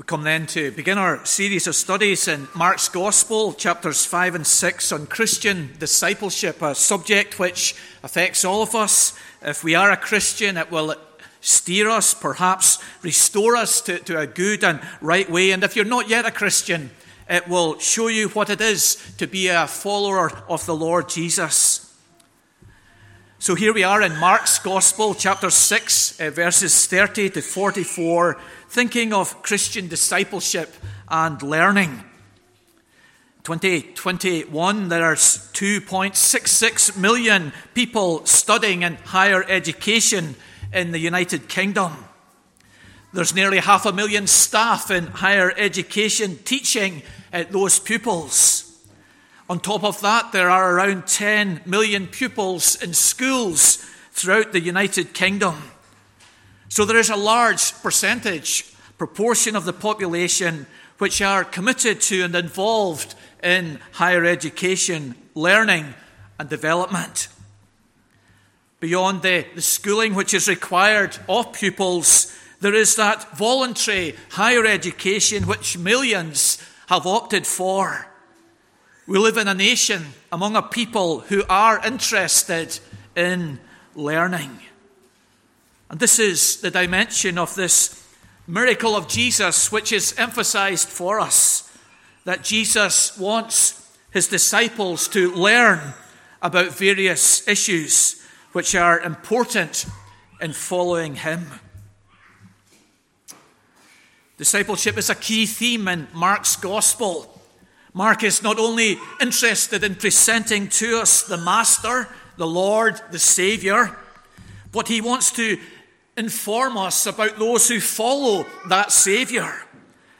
We come then to begin our series of studies in Mark's Gospel, chapters 5 and 6, on Christian discipleship, a subject which affects all of us. If we are a Christian, it will steer us, perhaps restore us to, to a good and right way. And if you're not yet a Christian, it will show you what it is to be a follower of the Lord Jesus. So here we are in Mark's Gospel, chapter 6, uh, verses 30 to 44 thinking of Christian discipleship and learning. 2021, there are 2.66 million people studying in higher education in the United Kingdom. There's nearly half a million staff in higher education teaching at those pupils. On top of that, there are around 10 million pupils in schools throughout the United Kingdom. So there is a large percentage, proportion of the population which are committed to and involved in higher education, learning, and development. Beyond the, the schooling which is required of pupils, there is that voluntary higher education which millions have opted for. We live in a nation among a people who are interested in learning. And this is the dimension of this miracle of Jesus, which is emphasized for us that Jesus wants his disciples to learn about various issues which are important in following him. Discipleship is a key theme in Mark's gospel. Mark is not only interested in presenting to us the Master, the Lord, the Savior, but he wants to inform us about those who follow that Saviour.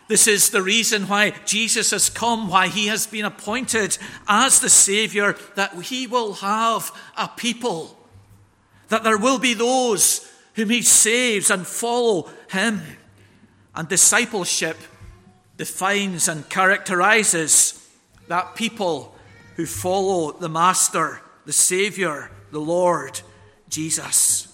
This is the reason why Jesus has come, why he has been appointed as the Saviour, that he will have a people, that there will be those whom he saves and follow him. And discipleship defines and characterizes that people who follow the Master, the Saviour, the Lord, Jesus.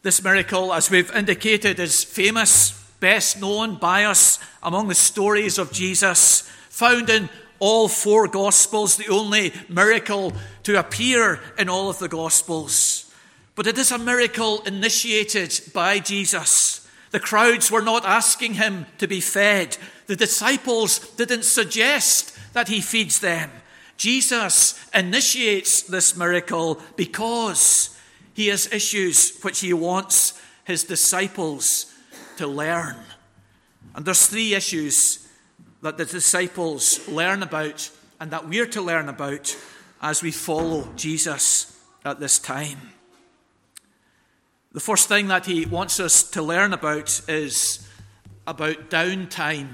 This miracle, as we've indicated, is famous, best known by us among the stories of Jesus, found in all four Gospels, the only miracle to appear in all of the Gospels. But it is a miracle initiated by Jesus. The crowds were not asking him to be fed. The disciples didn't suggest that he feeds them. Jesus initiates this miracle because he has issues which he wants his disciples to learn. And there's three issues that the disciples learn about and that we're to learn about as we follow Jesus at this time. The first thing that he wants us to learn about is about downtime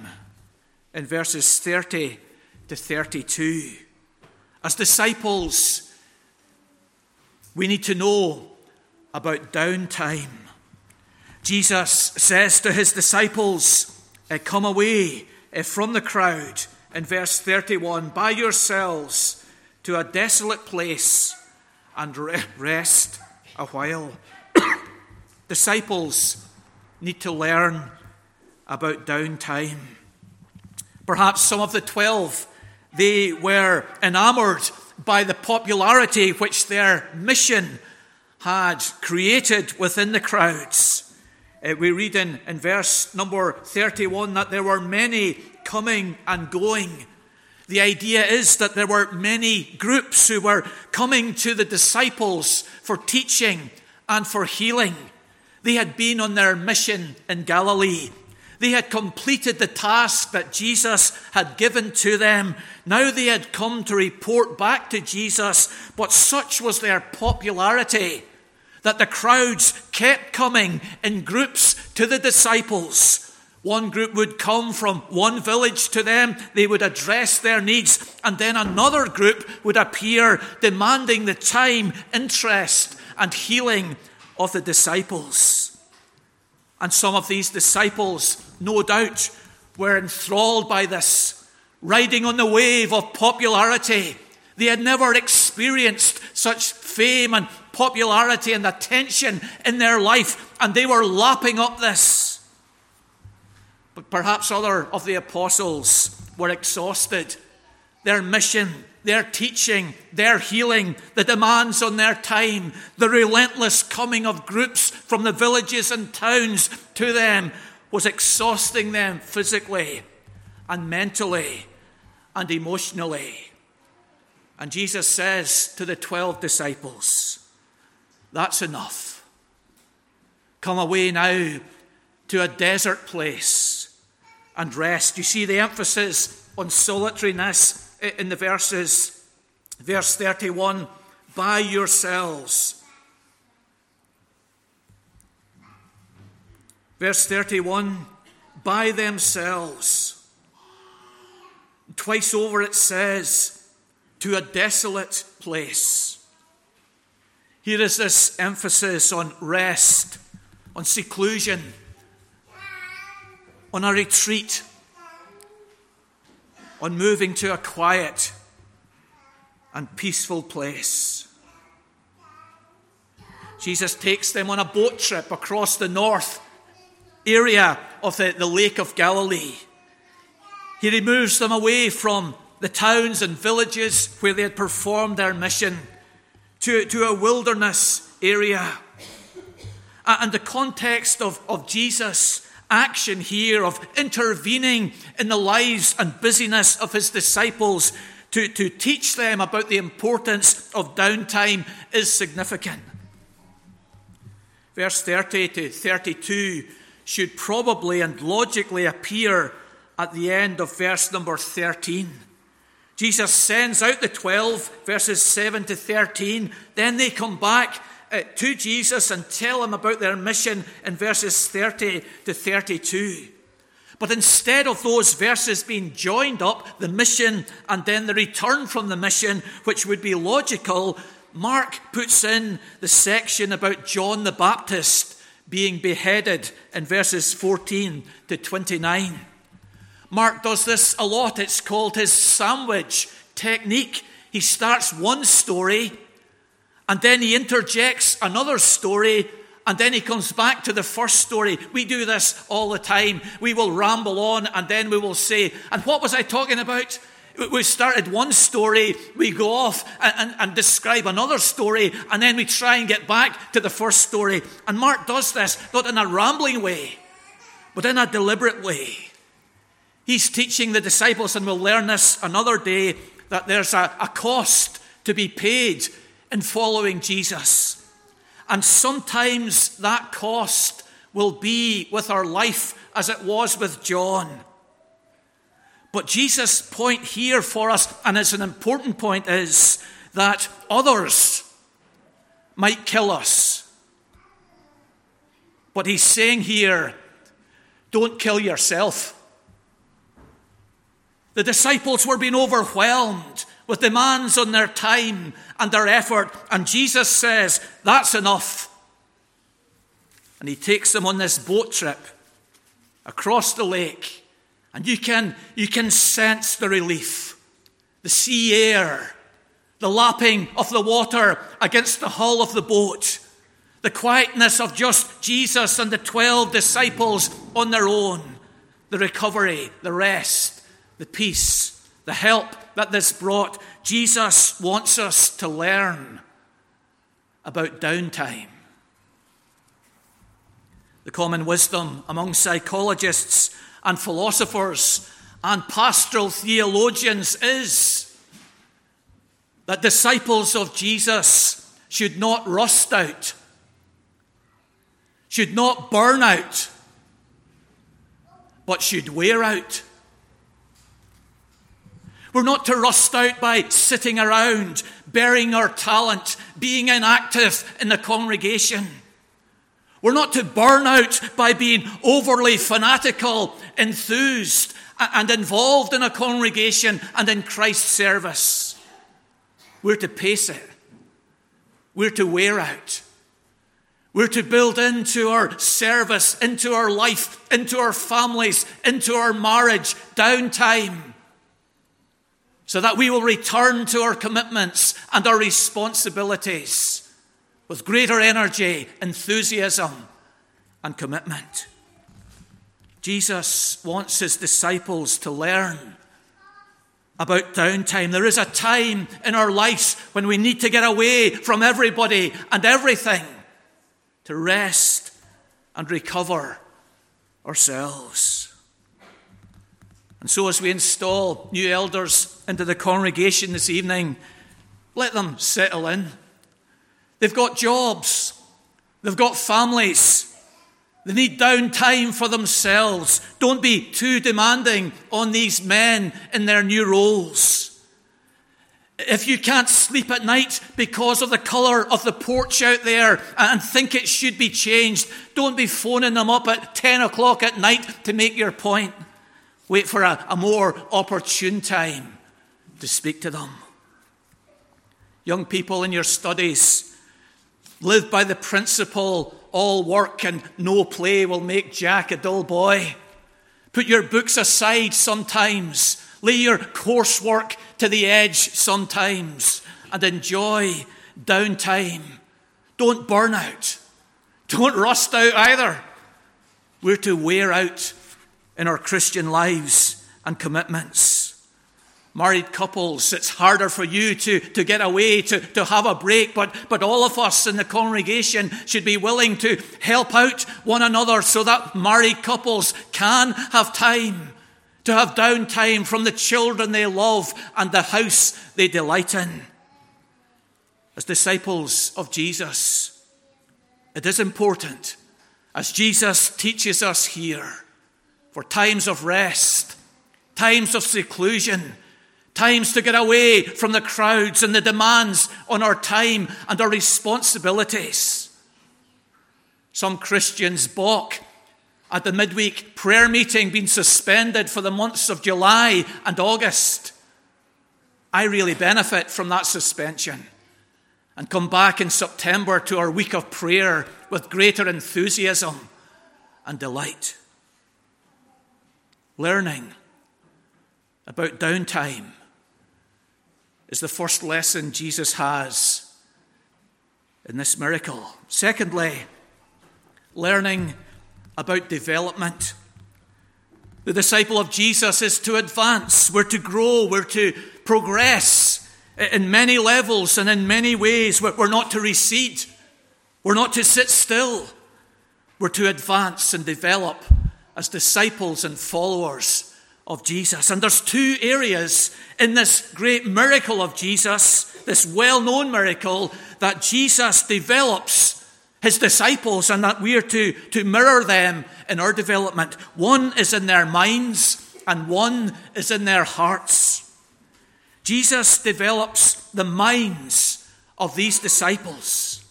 in verses 30 to 32. As disciples, we need to know about downtime. Jesus says to his disciples, eh, Come away eh, from the crowd, in verse 31, by yourselves to a desolate place and rest a while. Disciples need to learn about downtime. Perhaps some of the twelve, they were enamored by the popularity which their mission had created within the crowds. Uh, we read in, in verse number 31 that there were many coming and going. The idea is that there were many groups who were coming to the disciples for teaching and for healing. They had been on their mission in Galilee. They had completed the task that Jesus had given to them. Now they had come to report back to Jesus, but such was their popularity that the crowds kept coming in groups to the disciples. One group would come from one village to them, they would address their needs, and then another group would appear demanding the time, interest, and healing of the disciples. And some of these disciples, no doubt, were enthralled by this, riding on the wave of popularity. They had never experienced such fame and popularity and attention in their life, and they were lapping up this. but perhaps other of the apostles were exhausted. Their mission, their teaching, their healing, the demands on their time, the relentless coming of groups from the villages and towns to them was exhausting them physically and mentally and emotionally. And Jesus says to the 12 disciples, That's enough. Come away now to a desert place and rest. You see the emphasis on solitariness in the verses. Verse 31 By yourselves. Verse 31 By themselves. Twice over it says, to a desolate place. Here is this emphasis on rest, on seclusion, on a retreat, on moving to a quiet and peaceful place. Jesus takes them on a boat trip across the north area of the, the Lake of Galilee. He removes them away from the towns and villages where they had performed their mission to, to a wilderness area. And the context of, of Jesus' action here, of intervening in the lives and busyness of his disciples to, to teach them about the importance of downtime, is significant. Verse 30 to 32 should probably and logically appear at the end of verse number 13. Jesus sends out the 12, verses 7 to 13. Then they come back Uh, to Jesus and tell him about their mission in verses 30 to 32. But instead of those verses being joined up, the mission and then the return from the mission, which would be logical, Mark puts in the section about John the Baptist being beheaded in verses 14 to 29. Mark does this a lot. It's called his sandwich technique. He starts one story and then he interjects another story and then he comes back to the first story. We do this all the time. We will ramble on and then we will say, And what was I talking about? We started one story, we go off and, and, and, describe another story, and then we try and get back to the first story. And Mark does this not in a rambling way, but in a deliberate way. He's teaching the disciples, and we'll learn this another day, that there's a, a cost to be paid in following Jesus. And sometimes that cost will be with our life as it was with John. But Jesus' point here for us, and it's an important point, is that others might kill us. But he's saying here, don't kill yourself. The disciples were being overwhelmed with demands on their time and their effort, and Jesus says, That's enough. And he takes them on this boat trip across the lake, and you can, you can sense the relief, the sea air, the lapping of the water against the hull of the boat, the quietness of just Jesus and the 12 disciples on their own, the recovery, the rest the peace, the help that this brought. Jesus wants us to learn about downtime. The common wisdom among psychologists and philosophers and pastoral theologians is that disciples of Jesus should not rust out, should not burn out, but should wear out. We're not to rust out by sitting around, burying our talent, being inactive in the congregation. We're not to burn out by being overly fanatical, enthused, and involved in a congregation and in Christ's service. We're to pace it. We're to wear out. We're to build into our service, into our life, into our families, into our marriage, downtime so that we will return to our commitments and our responsibilities with greater energy, enthusiasm, and commitment. Jesus wants his disciples to learn about downtime. There is a time in our lives when we need to get away from everybody and everything to rest and recover ourselves. And so, as we install new elders into the congregation this evening, let them settle in. They've got jobs, they've got families, they need downtime for themselves. Don't be too demanding on these men in their new roles. If you can't sleep at night because of the colour of the porch out there and think it should be changed, don't be phoning them up at 10 o'clock at night to make your point. Wait for a, a more opportune time to speak to them. Young people in your studies, live by the principle all work and no play will make Jack a dull boy. Put your books aside sometimes. Lay your coursework to the edge sometimes and enjoy downtime. Don't burn out. Don't rust out either. We're to wear out in our Christian lives and commitments married couples, it's harder for you to, to get away, to, to have a break, but, but all of us in the congregation should be willing to help out one another so that married couples can have time, to have downtime from the children they love and the house they delight in. As disciples of Jesus, it is important, as Jesus teaches us here, for times of rest, times of seclusion, times to get away from the crowds and the demands on our time and our responsibilities. Some Christians balk at the midweek prayer meeting being suspended for the months of July and August. I really benefit from that suspension and come back in September to our week of prayer with greater enthusiasm and delight. Learning about downtime is the first lesson Jesus has in this miracle. Secondly, learning about development. The disciple of Jesus is to advance, we're to grow, we're to progress in many levels and in many ways. We're not to recede, we're not to sit still, we're to advance and develop as disciples and followers of Jesus. And there's two areas in this great miracle of Jesus, this well known miracle, that Jesus develops his disciples and that we are to, to mirror them in our development. One is in their minds and one is in their hearts. Jesus develops the minds of these disciples.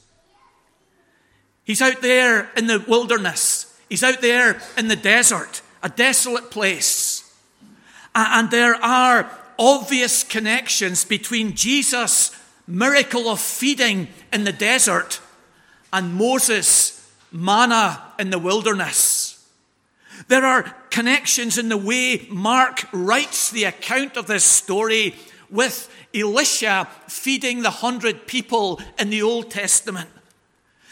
He's out there in the wilderness, he's out there in the desert, a desolate place. And there are obvious connections between Jesus' miracle of feeding in the desert and Moses' manna in the wilderness. There are connections in the way Mark writes the account of this story with Elisha feeding the hundred people in the Old Testament.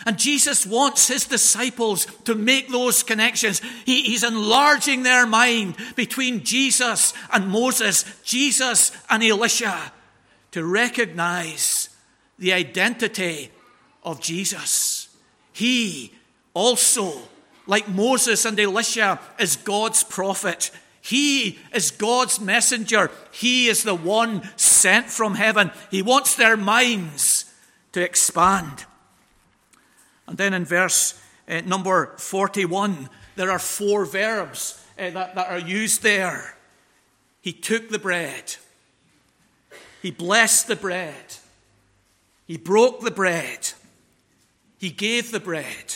And Jesus wants his disciples to make those connections. He, he's enlarging their mind between Jesus and Moses, Jesus and Elisha, to recognize the identity of Jesus. He also, like Moses and Elisha, is God's prophet. He is God's messenger. He is the one sent from heaven. He wants their minds to expand. And then in verse uh, number 41, there are four verbs uh, that, that are used there. He took the bread, he blessed the bread, he broke the bread, he gave the bread.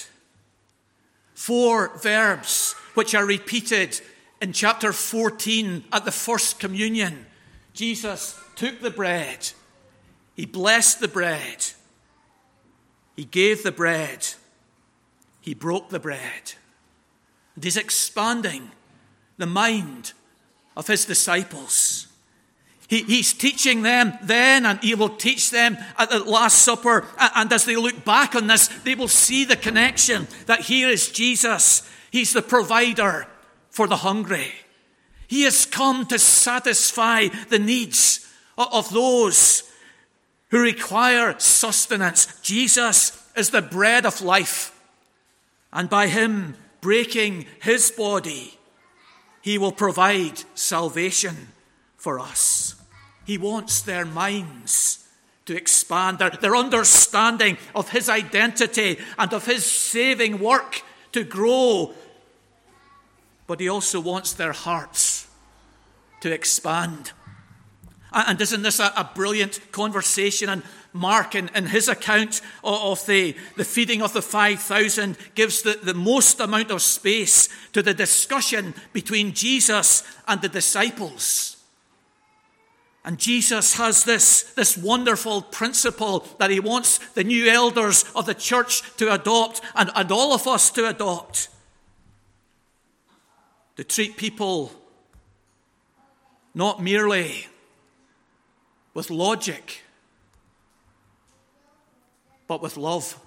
Four verbs which are repeated in chapter 14 at the first communion. Jesus took the bread, he blessed the bread, he gave the bread, he broke the bread. And he's expanding the mind of his disciples. He, he's teaching them then, and he will teach them at the Last Supper. And as they look back on this, they will see the connection that here is Jesus. He's the provider for the hungry. He has come to satisfy the needs of those who require sustenance. Jesus is the bread of life. And by him breaking his body, he will provide salvation for us. He wants their minds to expand, their, their understanding of his identity and of his saving work to grow but He also wants their hearts to expand. And isn't this a, brilliant conversation? And Mark, in, in his account of, of, the, the feeding of the 5,000, gives the, the most amount of space to the discussion between Jesus and the disciples. And Jesus has this, this wonderful principle that he wants the new elders of the church to adopt and, and all of us to adopt to treat people not merely with logic, but with love.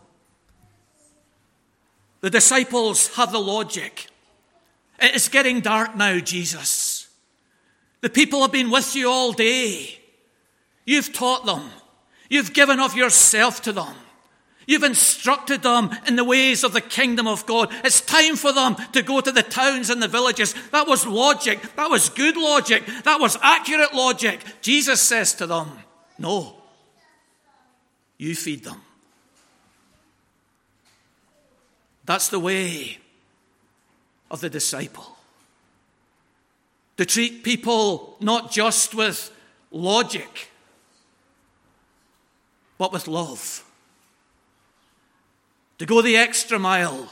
The disciples have the logic. It is getting dark now, Jesus. The people have been with you all day. You've taught them. You've given of yourself to them. You've instructed them in the ways of the kingdom of God. It's time for them to go to the towns and the villages. That was logic. That was good logic. That was accurate logic. Jesus says to them, No, you feed them. That's the way of the disciple. To treat people not just with logic, but with love to go the extra mile,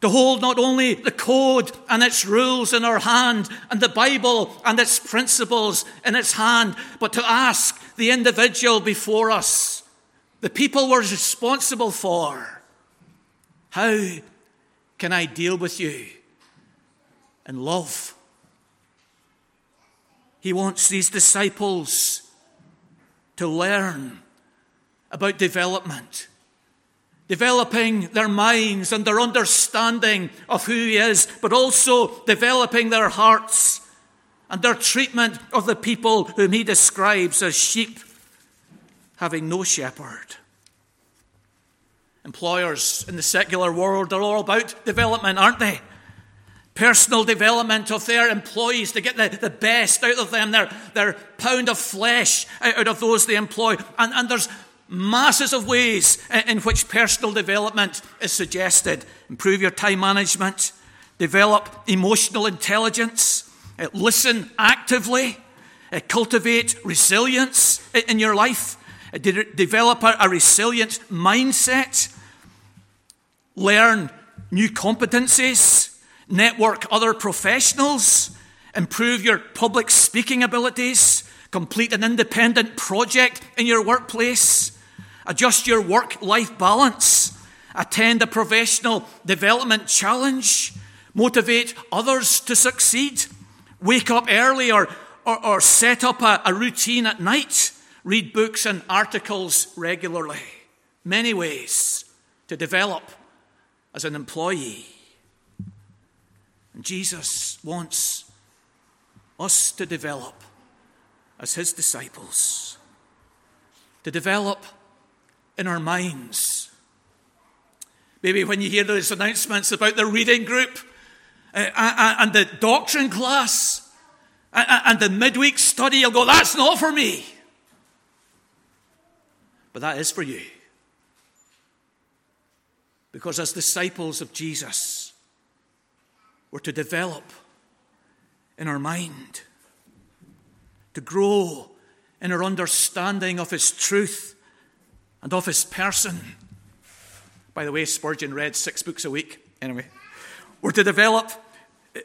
to hold not only the code and its rules in our hand and the Bible and its principles in its hand, but to ask the individual before us, the people we're responsible for, how can I deal with you in love? He wants these disciples to learn about development developing their minds and their understanding of who He is, but also developing their hearts and their treatment of the people whom He describes as sheep having no shepherd. Employers in the secular world are all about development, aren't they? Personal development of their employees to get the, the best out of them, their, their pound of flesh out of those they employ. And, and there's masses of ways in which personal development is suggested. Improve your time management, develop emotional intelligence, uh, listen actively, uh, cultivate resilience in your life, uh, develop a resilient mindset, learn new competencies, network other professionals, improve your public speaking abilities, complete an independent project in your workplace, adjust your work life balance, attend a professional development challenge, motivate others to succeed, wake up early or, or, or set up a, a routine at night, read books and articles regularly. Many ways to develop as an employee. And Jesus wants us to develop as his disciples, to develop in our minds. Maybe when you hear those announcements about the reading group uh, and the doctrine class and the midweek study, you'll go, that's not for me. But that is for you. Because as disciples of Jesus, we're to develop in our mind, to grow in our understanding of His truth and of his person. By the way, Spurgeon read six books a week. Anyway, we're to develop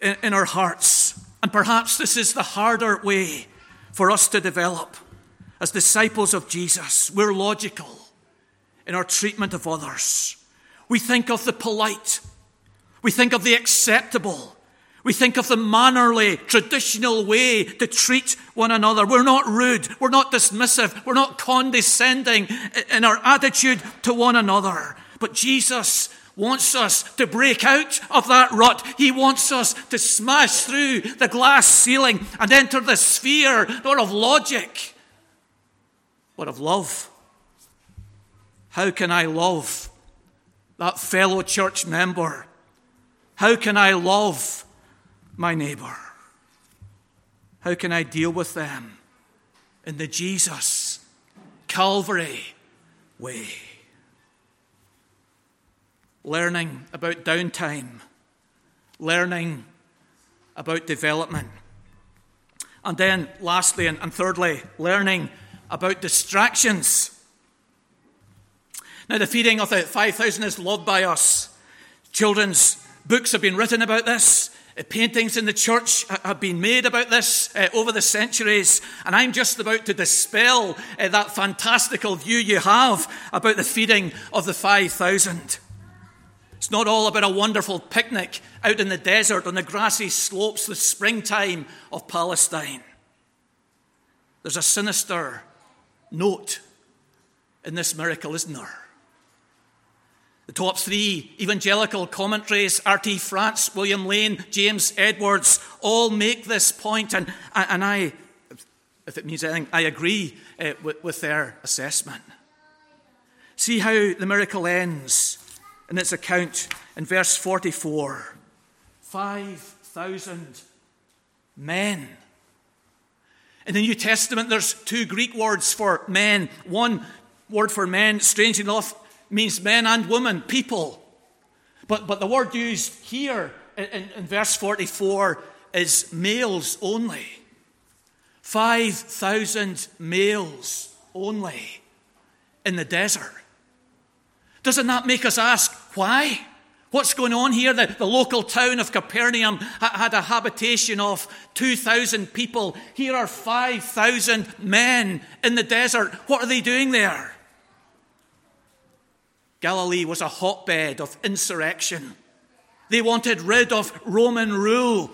in, our hearts. And perhaps this is the harder way for us to develop. As disciples of Jesus, we're logical in our treatment of others. We think of the polite, we think of the acceptable, we think of the mannerly, traditional way to treat one another. We're not rude. We're not dismissive. We're not condescending in our attitude to one another. But Jesus wants us to break out of that rut. He wants us to smash through the glass ceiling and enter the sphere not of logic, but of love. How can I love that fellow church member? How can I love my neighbor? How can I deal with them in the Jesus Calvary way? learning about downtime, learning about development. And then, lastly and, thirdly, learning about distractions. Now, the feeding of the 5,000 is loved by us. Children's books have been written about this. Uh, paintings in the church have been made about this uh, over the centuries, and I'm just about to dispel uh, that fantastical view you have about the feeding of the 5,000. It's not all about a wonderful picnic out in the desert on the grassy slopes, the springtime of Palestine. There's a sinister note in this miracle, isn't there? The top three evangelical commentaries, R.T. France, William Lane, James Edwards, all make this point, and, and I, if it means anything, I agree uh, with, with their assessment. See how the miracle ends in its account in verse 44 5,000 men. In the New Testament, there's two Greek words for men. One word for men, strangely enough, means men and women, people. But, but the word used here in, in verse 44 is males only. 5,000 males only in the desert. Doesn't that make us ask why? What's going on here? The, the local town of Capernaum had a habitation of 2,000 people. Here are 5,000 men in the desert. What are they doing there? Galilee was a hotbed of insurrection. They wanted rid of Roman rule.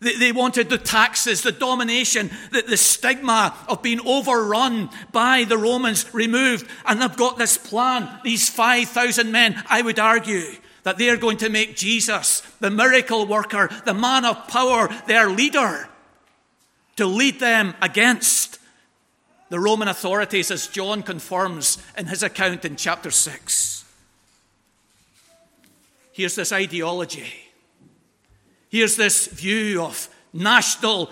They, they wanted the taxes, the domination, the, the stigma of being overrun by the Romans removed. And they've got this plan, these 5,000 men, I would argue, that they're going to make Jesus, the miracle worker, the man of power, their leader, to lead them against the Roman authorities, as John confirms in his account in chapter 6. Here's this ideology Here's this view of national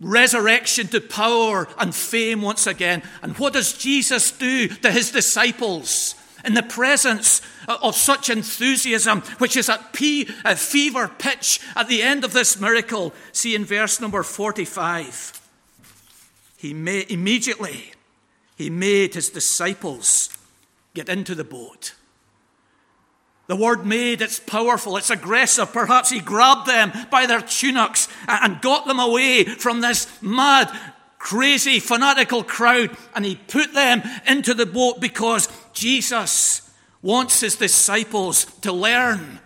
resurrection to power and fame once again. And what does Jesus do to his disciples in the presence of such enthusiasm, which is at fever pitch at the end of this miracle? See in verse number 45. He made, immediately he made his disciples get into the boat the word made, it's powerful, it's aggressive. Perhaps he grabbed them by their tunics and got them away from this mad, crazy, fanatical crowd and he put them into the boat because Jesus wants his disciples to learn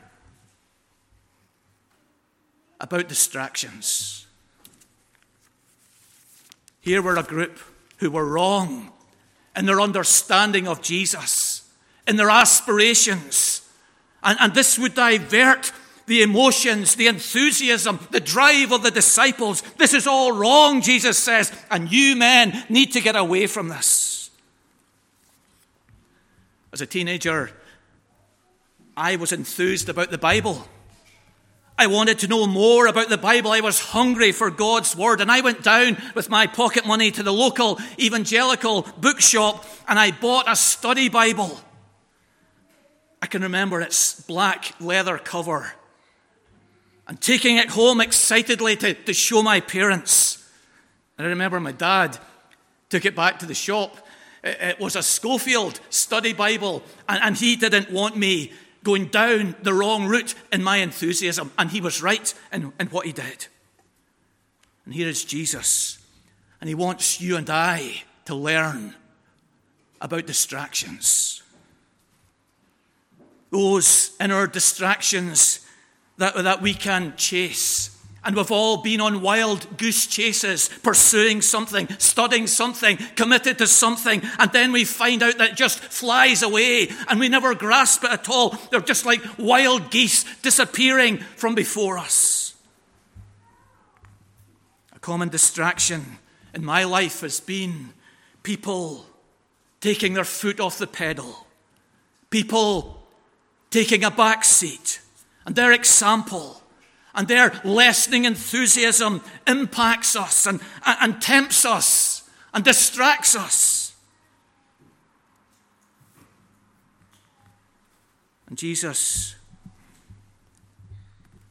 about distractions. Here were a group who were wrong in their understanding of Jesus, in their aspirations and, and this would divert the emotions, the enthusiasm, the drive of the disciples. This is all wrong, Jesus says, and you men need to get away from this. As a teenager, I was enthused about the Bible. I wanted to know more about the Bible. I was hungry for God's Word. And I went down with my pocket money to the local evangelical bookshop and I bought a study Bible. I can remember its black leather cover and taking it home excitedly to, to show my parents. And I remember my dad took it back to the shop. It, it was a Scofield study Bible, and, and he didn't want me going down the wrong route in my enthusiasm. And he was right in, in what he did. And here is Jesus, and he wants you and I to learn about distractions those inner distractions that, that we can chase And we've all been on wild goose chases, pursuing something, studying something, committed to something, and then we find out that it just flies away and we never grasp it at all. They're just like wild geese disappearing from before us. A common distraction in my life has been people taking their foot off the pedal, people taking a back seat, and their example and their lessening enthusiasm impacts us and, and tempts us and distracts us. And Jesus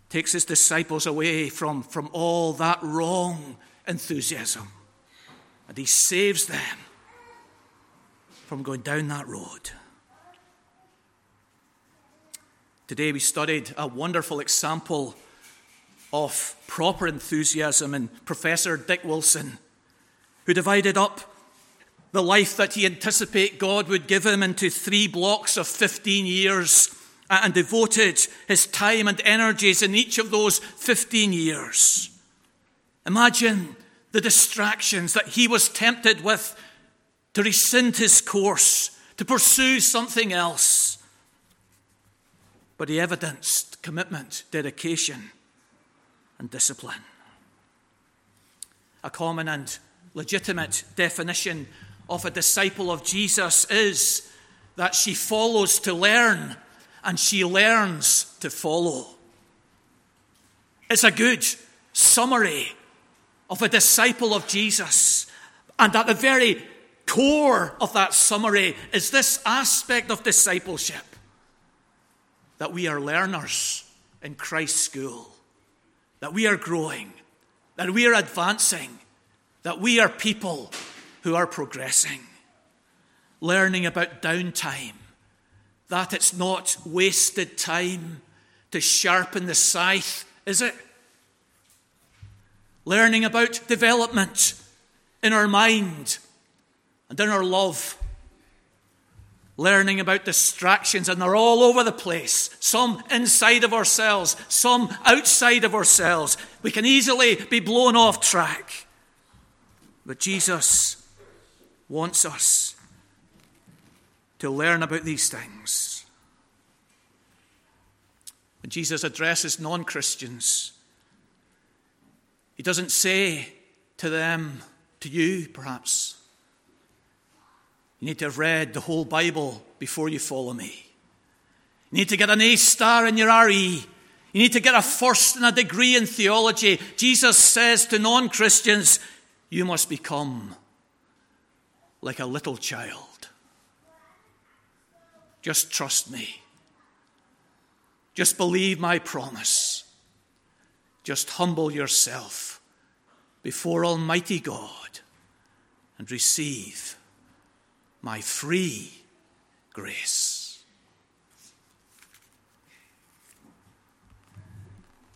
takes his disciples away from, from all that wrong enthusiasm. And he saves them from going down that road. Today we studied a wonderful example of proper enthusiasm in Professor Dick Wilson, who divided up the life that he anticipated God would give him into three blocks of 15 years and devoted his time and energies in each of those 15 years. Imagine the distractions that he was tempted with to rescind his course, to pursue something else. But he evidenced commitment, dedication, and discipline. A common and legitimate definition of a disciple of Jesus is that she follows to learn and she learns to follow. It's a good summary of a disciple of Jesus. And at the very core of that summary is this aspect of discipleship that we are learners in Christ's school that we are growing, that we are advancing, that we are people who are progressing. Learning about downtime, that it's not wasted time to sharpen the scythe, is it? Learning about development in our mind and in our love learning about distractions, and they're all over the place. Some inside of ourselves, some outside of ourselves. We can easily be blown off track. But Jesus wants us to learn about these things. When Jesus addresses non Christians, he doesn't say to them, to you perhaps, you need to have read the whole Bible before you follow me. You need to get an A star in your RE. You need to get a first and a degree in theology. Jesus says to non Christians, You must become like a little child. Just trust me. Just believe my promise. Just humble yourself before Almighty God and receive my free grace.